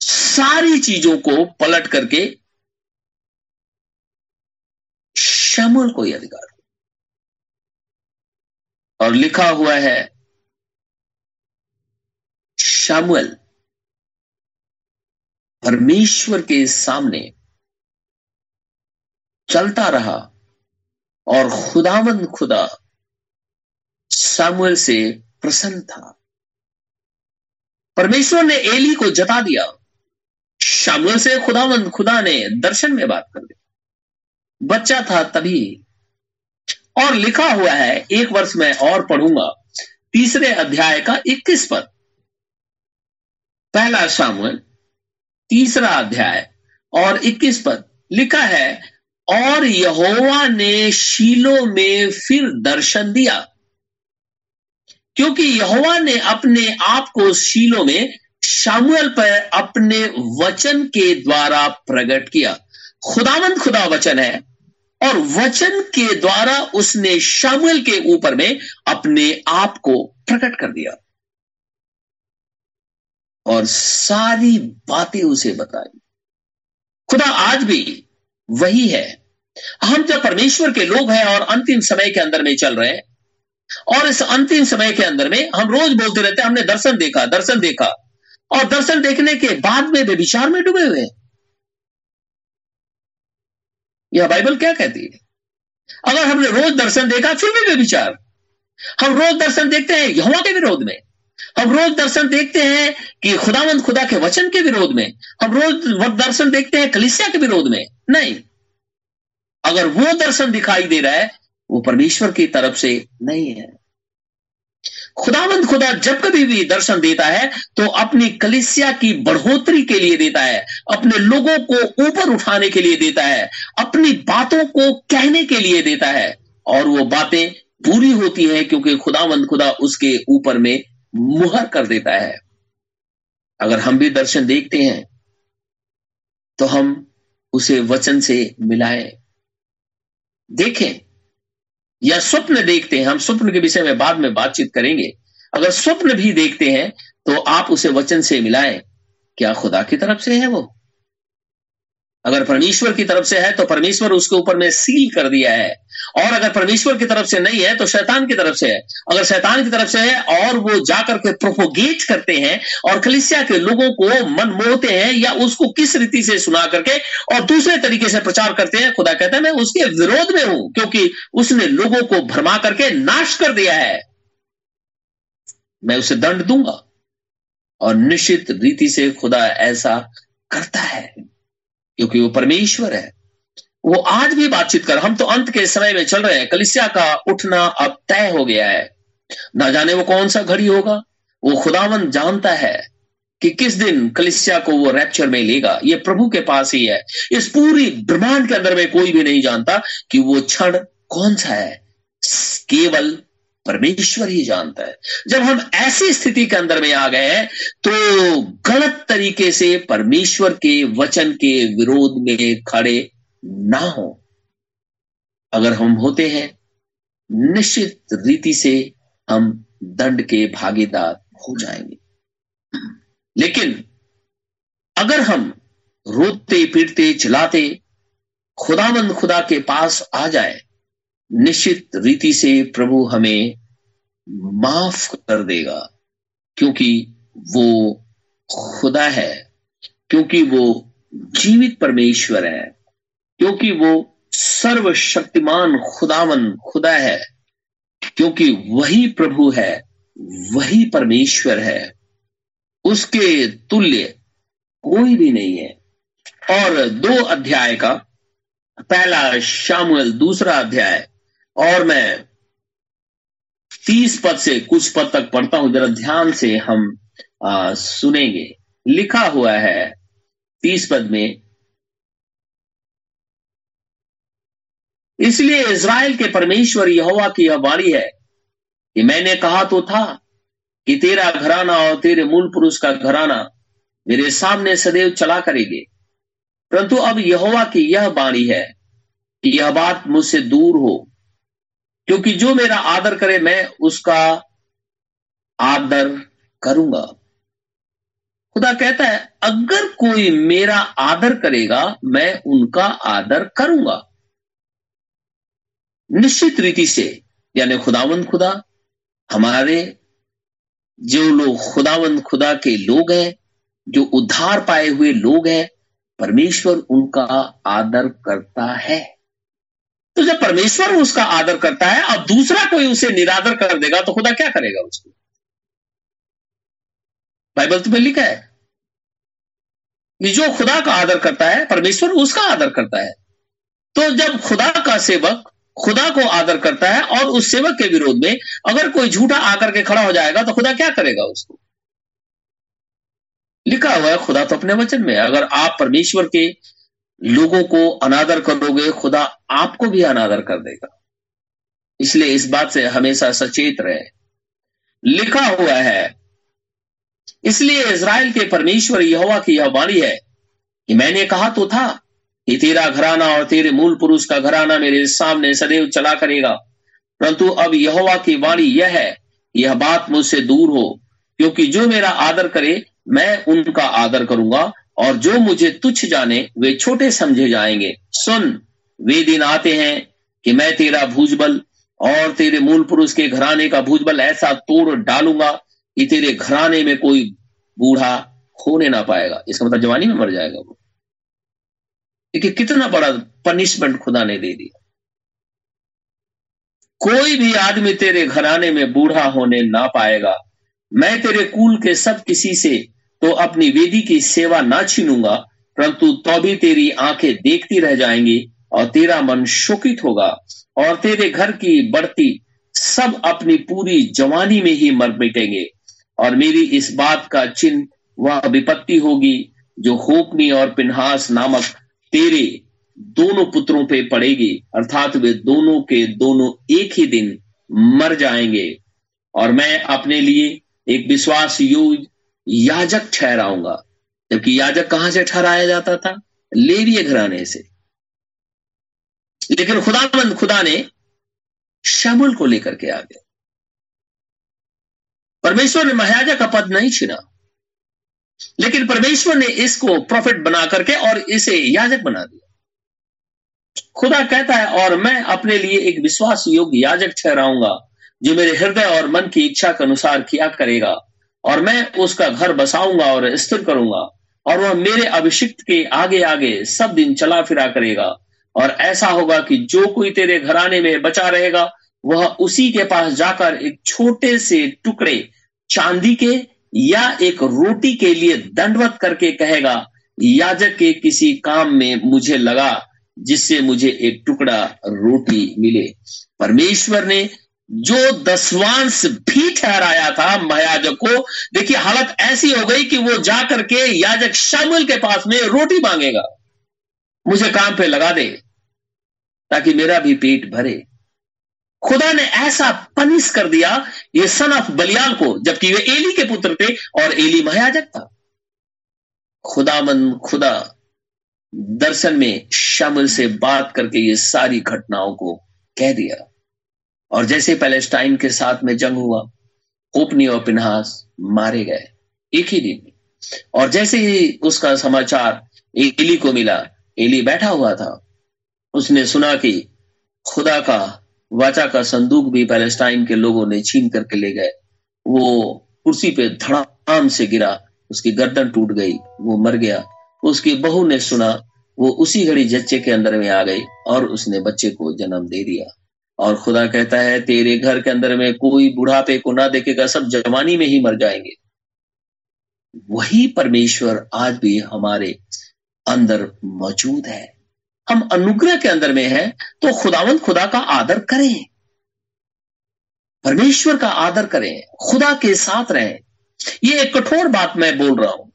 सारी चीज़ों को पलट करके शमुल को अधिकार। और लिखा हुआ है शामुएल परमेश्वर के सामने चलता रहा और खुदावंद खुदा सामुएल से प्रसन्न था। परमेश्वर ने एली को जता दिया। शामुएल से खुदावंद खुदा ने दर्शन में बात कर दी बच्चा था तभी। और लिखा हुआ है, एक वर्ष में और पढ़ूँगा। तीसरे अध्याय का इक्कीस पद। पहला शामुल तीसरा अध्याय और 21 पद। लिखा है, और यहोवा ने शीलो में फिर दर्शन दिया। क्योंकि यहोवा ने अपने आप को शीलो में शामुएल पर अपने वचन के द्वारा प्रकट किया। खुदावंत खुदा वचन है। और वचन के द्वारा उसने शामिल के ऊपर में अपने आप को प्रकट कर दिया। और सारी बातें उसे बताई। खुदा आज भी वही है। हम जब परमेश्वर के लोग हैं और अंतिम समय के अंदर में चल रहे हैं, और इस अंतिम समय के अंदर में हम रोज बोलते रहते हैं, हमने दर्शन देखा दर्शन देखा, और दर्शन देखने के बाद में वे विचार में डूबे हुए हैं। यह बाइबल क्या कहती है? अगर हमने रोज दर्शन देखा, फिर भी वे विचार हम रोज दर्शन देखते हैं यहुआ के विरोध में। हम रोज दर्शन देखते हैं कि खुदावंद खुदा के वचन के विरोध में। हम रोज दर्शन देखते हैं कलिसिया के विरोध में। नहीं। अगर वो दर्शन दिखाई दे रहा है, वो परमेश्वर की तरफ़ से नहीं है। खुदावंद खुदा जब कभी भी दर्शन देता है तो अपनी कलिसिया की बढ़ोतरी के लिए देता है, अपने लोगों को ऊपर उठाने के लिए देता है, अपनी बातों को कहने के लिए देता है, और वो बातें पूरी होती है क्योंकि खुदावंद खुदा उसके ऊपर में मुहर कर देता है। अगर हम भी दर्शन देखते हैं तो हम उसे वचन से मिलाएँ, देखें। या स्वप्न देखते हैं, हम स्वप्न के विषय में बाद में बातचीत करेंगे। अगर स्वप्न भी देखते हैं तो आप उसे वचन से मिलाएँ। क्या खुदा की तरफ़ से है वो? अगर परमेश्वर की तरफ़ से है तो परमेश्वर उसके ऊपर में सील कर दिया है। और अगर परमेश्वर की तरफ़ से नहीं है तो शैतान की तरफ़ से है। अगर शैतान की तरफ़ से है, और वो जाकर के प्रोपोगेट करते हैं, और कलिसिया के लोगों को मन मोहते हैं, या उसको किस रीति से सुना करके, और दूसरे तरीके से प्रचार करते हैं, खुदा कहता है, मैं उसके विरोध में हूँ, क्योंकि उसने लोगों को भरमा करके नाश कर दिया है। मैं उसे दंड दूँगा, और निश्चित रीति से खुदा ऐसा करता है। क्योंकि वो परमेश्वर है। वो आज भी बातचीत कर, हम तो अंत के समय में चल रहे हैं, कलिसिया का उठना अब तय हो गया है। ना जाने वो कौन सा घड़ी होगा, वो खुदावन जानता है कि किस दिन कलिसिया को वो रैप्चर में लेगा ये प्रभु के पास ही है। इस पूरी ब्रह्मांड के अंदर में कोई भी नहीं जानता कि वो क्षण कौन सा है। केवल परमेश्वर ही जानता है। जब हम ऐसी स्थिति के अंदर में आ गए हैं तो गलत तरीके से परमेश्वर के वचन के विरोध में खड़े ना हो। अगर हम होते हैं, निश्चित रीति से हम दंड के भागीदार हो जाएँगे। लेकिन अगर हम रोते पीटते चिल्लाते खुदामंद खुदा के पास आ जाए निश्चित रीति से प्रभु हमें माफ़ कर देगा, क्योंकि वो खुदा है, क्योंकि वो जीवित परमेश्वर है, क्योंकि वो सर्वशक्तिमान खुदावन खुदा है, क्योंकि वही प्रभु है, वही परमेश्वर है। उसके तुल्य कोई भी नहीं है। और दो अध्याय का, पहला शामुएल, दूसरा अध्याय और मैं तीस पद से कुछ पद तक पढ़ता हूँ जरा ध्यान से हम आ, सुनेंगे। लिखा हुआ है तीस पद में इसलिए इज़राइल के परमेश्वर यहोवा की यह वाणी है कि मैंने कहा तो था कि तेरा घराना और तेरे मूल पुरुष का घराना मेरे सामने सदैव चला करेंगे। परंतु अब यहोवा की यह वाणी है कि यह बात मुझसे दूर हो। क्योंकि जो मेरा आदर करे, मैं उसका आदर करूँगा। खुदा कहता है, अगर कोई मेरा आदर करेगा, मैं उनका आदर करूँगा। निश्चित रीति से, यानी खुदावंद खुदा, हमारे जो लोग, खुदावंद खुदा के लोग हैं, जो उद्धार पाए हुए लोग हैं, परमेश्वर उनका आदर करता है। तो जब परमेश्वर उसका आदर करता है, अब दूसरा कोई उसे निरादर कर देगा तो खुदा क्या करेगा उसको? बाइबल तुम्हें लिखा है जो खुदा का आदर करता है, परमेश्वर उसका आदर करता है। तो जब खुदा का सेवक खुदा को आदर करता है और उस सेवक के विरोध में अगर कोई झूठा आकर के खड़ा हो जाएगा तो खुदा क्या करेगा उसको? लिखा हुआ है, खुदा तो अपने वचन में अगर आप परमेश्वर के लोगों को अनादर करोगे, खुदा आपको भी अनादर कर देगा। इसलिए इस बात से हमेशा सचेत रहे। लिखा हुआ है, इसलिए इज़राइल के परमेश्वर यहोवा की यह वाणी है कि मैंने कहा तो था कि तेरा घराना और तेरे मूल पुरुष का घराना मेरे सामने सदैव चला करेगा। परंतु अब यहोवा की वाणी यह है यह बात मुझसे दूर हो, क्योंकि जो मेरा आदर करे, मैं उनका आदर करूँगा और जो मुझे तुच्छ जाने, वे छोटे समझे जाएँगे। सुन, वे दिन आते हैं कि मैं तेरा भूजबल और तेरे मूल पुरुष के घराने का भूजबल ऐसा तोड़ डालूँगा कि तेरे घराने में कोई बूढ़ा होने ना पाएगा। इसका मतलब जवानी में मर जाएगा वो। देखिए, कितना बड़ा पनिशमेंट खुदा ने दे दिया। कोई भी आदमी तेरे घराने में बूढ़ा होने ना पाएगा। मैं तेरे कुल के सब किसी से तो अपनी वेदी की सेवा ना छीनूँगा, परंतु तो भी तेरी आँखें देखती रह जाएँगी और तेरा मन शोकित होगा और तेरे घर की बढ़ती सब अपनी पूरी जवानी में ही मर मिटेंगे। और मेरी इस बात का चिन्ह वह विपत्ति होगी जो होपनी और पिन्हास नामक तेरे दोनों पुत्रों पे पड़ेगी, अर्थात वे दोनों के दोनों एक ही दिन मर जाएँगे। और मैं अपने लिए एक विश्वास योग याजक ठहराऊँगा। जबकि याजक कहाँ से ठहराया जाता था? लेविय घराने से। लेकिन खुदाबंद खुदा ने शमुल को लेकर के आ गया। परमेश्वर ने महायाजा का पद नहीं छीना। लेकिन परमेश्वर ने इसको प्रॉफिट बना करके और इसे याजक बना दिया। खुदा कहता है, और मैं अपने लिए एक विश्वास योग्य याजक ठहराऊँगा, जो मेरे हृदय और मन की इच्छा के अनुसार किया करेगा। और मैं उसका घर बसाऊँगा और स्थिर करूँगा, और वह मेरे अभिषिक्त के आगे आगे सब दिन चला फिरा करेगा। और ऐसा होगा कि जो कोई तेरे घराने में बचा रहेगा, वह उसी के पास जाकर एक छोटे से टुकड़े चांदी के या एक रोटी के लिए दंडवत करके कहेगा, याजक के किसी काम में मुझे लगा, जिससे मुझे एक टुकड़ा रोटी मिले। परमेश्वर ने जो दसवांश भी ठहराया था महायाजक को, देखिए हालत ऐसी हो गई कि वो जाकर के याजक शामिल के पास में रोटी मांगेगा। मुझे काम पे लगा दे, ताकि मेरा भी पेट भरे। खुदा ने ऐसा पनिश कर दिया, ये सन ऑफ़ बलियाल को, जबकि वे एली के पुत्र थे और एली महायाजक था। खुदामंद, खुदा, दर्शन में शामिल से बात करके ये सारी घटनाओं को कह दिया। और जैसे पैलेस्टाइन के साथ में जंग हुआ ओपनी और पिनहास मारे गए, एक ही दिन और जैसे ही उसका समाचार एली को मिला, एली बैठा हुआ था, उसने सुना कि खुदा का, वाचा का संदूक भी पैलेस्टाइन के लोगों ने छीन करके ले गए। वो कुर्सी पे धड़ाम से गिरा, उसकी गर्दन टूट गई, वो मर गया। उसकी बहू ने सुना, वो उसी घड़ी जच्चे के अंदर में आ गई और उसने बच्चे को जन्म दे दिया। और खुदा कहता है, तेरे घर के अंदर में कोई बुढ़ापे को ना देखेगा, सब जवानी में ही मर जाएँगे। वही परमेश्वर आज भी हमारे अंदर मौजूद है। हम अनुग्रह के अंदर में हैं तो खुदावंत खुदा का आदर करें। परमेश्वर का आदर करें, खुदा के साथ रहें। ये एक कठोर बात मैं बोल रहा हूँ,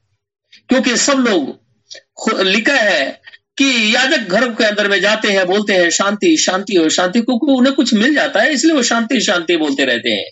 क्योंकि सब लोग लिखा है कि याजक घर के अंदर में जाते हैं, बोलते हैं, शांति शांति और शांति क्योंकि उन्हें कुछ मिल जाता है, इसलिए वो शांति शांति बोलते रहते हैं।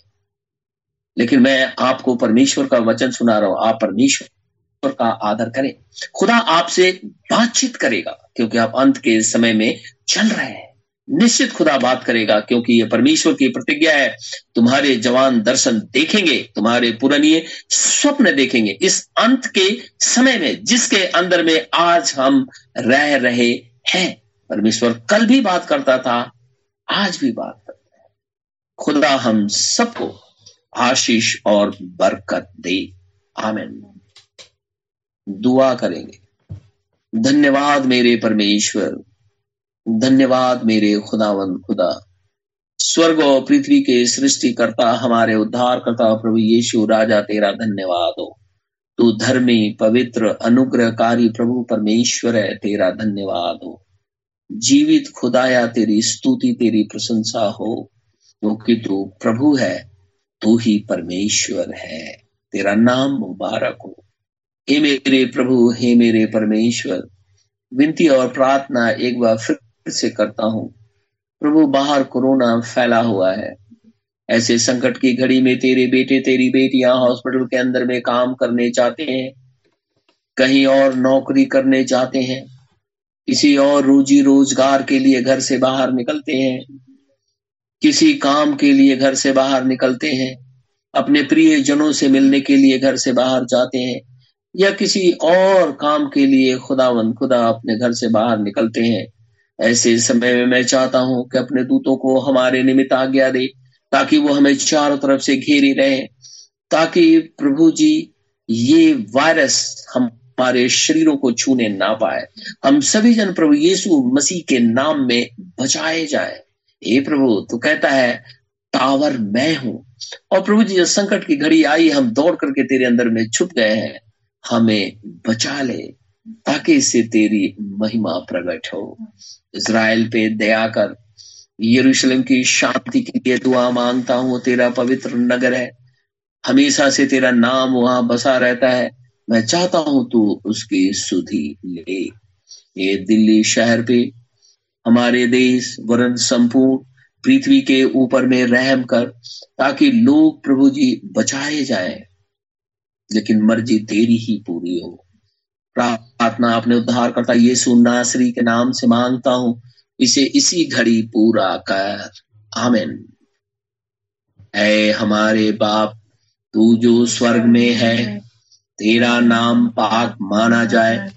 लेकिन मैं आपको परमेश्वर का वचन सुना रहा हूँ, आप परमेश्वर का आदर करें। खुदा आपसे बातचीत करेगा, क्योंकि आप अंत के समय में चल रहे हैं। निश्चित खुदा बात करेगा, क्योंकि ये परमेश्वर की प्रतिज्ञा है। तुम्हारे जवान दर्शन देखेंगे, तुम्हारे पुरानी स्वप्न देखेंगे। इस अंत के समय में, जिसके अंदर में आज हम रह रहे हैं, परमेश्वर कल भी बात करता था, आज भी बात करता है। खुदा हम सबको आशीष और बरकत दे। आमिन। दुआ करेंगे। धन्यवाद मेरे परमेश्वर। धन्यवाद मेरे खुदावन खुदा। स्वर्ग और पृथ्वी के सृष्टि करता हमारे उद्धार करता प्रभु यीशु, राजा, तेरा धन्यवाद हो। तू धर्मी, पवित्र, अनुग्रहकारी प्रभु, परमेश्वर है, तेरा धन्यवाद हो। जीवित खुदाया तेरी स्तुति, तेरी प्रशंसा हो क्योंकि तू प्रभु है, तू ही परमेश्वर है। तेरा नाम मुबारक हो। हे मेरे प्रभु, हे मेरे परमेश्वर, विनती और प्रार्थना एक बार फिर से करता हूँ। प्रभु, बाहर कोरोना फैला हुआ है। ऐसे संकट की घड़ी में तेरे बेटे, तेरी बेटियाँ हॉस्पिटल के अंदर में काम करने चाहते हैं, कहीं और नौकरी करने चाहते हैं, किसी और रोजी रोज़गार के लिए घर से बाहर निकलते हैं, किसी काम के लिए घर से बाहर निकलते हैं, अपने प्रिय जनों से मिलने के लिए घर से बाहर जाते हैं, या किसी और काम के लिए खुदावन खुदा अपने घर से बाहर निकलते हैं। ऐसे समय में मैं चाहता हूँ कि अपने दूतों को हमारे निमित्त आज्ञा दे, ताकि वो हमें चारों तरफ़ से घेरी रहे, ताकि प्रभु जी, ये वायरस हमारे शरीरों को छूने ना पाए। हम सभी जन प्रभु यीशु मसीह के नाम में बचाए जाए। हे प्रभु तो कहता है टावर मैं हूँ। और प्रभु जी, जब संकट की घड़ी आई, हम दौड़ करके तेरे अंदर में छुप गए हैं। हमें बचा ले। ताकि इससे तेरी महिमा प्रकट हो। इसराइल पे दया कर। यरूशलेम की शांति के लिए दुआ माँगता हूँ, तेरा पवित्र नगर है। हमेशा से तेरा नाम वहाँ बसा रहता है। मैं चाहता हूँ तू उसकी सुधि ले। ये दिल्ली शहर पे हमारे देश, वरन संपूर्ण पृथ्वी के ऊपर में रहम कर, ताकि लोग प्रभु जी बचाए जाए, लेकिन मर्ज़ी तेरी ही पूरी हो। प्रार्थना अपने उद्धार करता यीशु नासरी के नाम से माँगता हूँ, इसे इसी घड़ी पूरा कर। आमिन। ऐ हमारे बाप, तू जो स्वर्ग में है, तेरा नाम पाक माना जाए।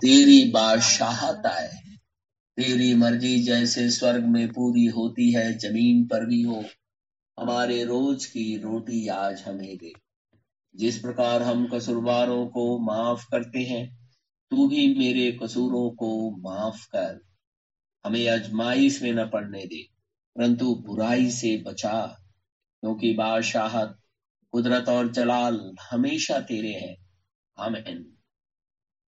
तेरी बादशाहत आए। तेरी मर्ज़ी जैसे स्वर्ग में पूरी होती है, ज़मीन पर भी हो। हमारे रोज की रोटी आज हमें दे। जिस प्रकार हम कसूरवारों को माफ़ करते हैं तू भी मेरे कसूरों को माफ़ कर। हमें अजमाइश में न पड़ने दे, परंतु बुराई से बचा। क्योंकि बादशाहत, कुदरत और जलाल हमेशा तेरे हैं। आमीन।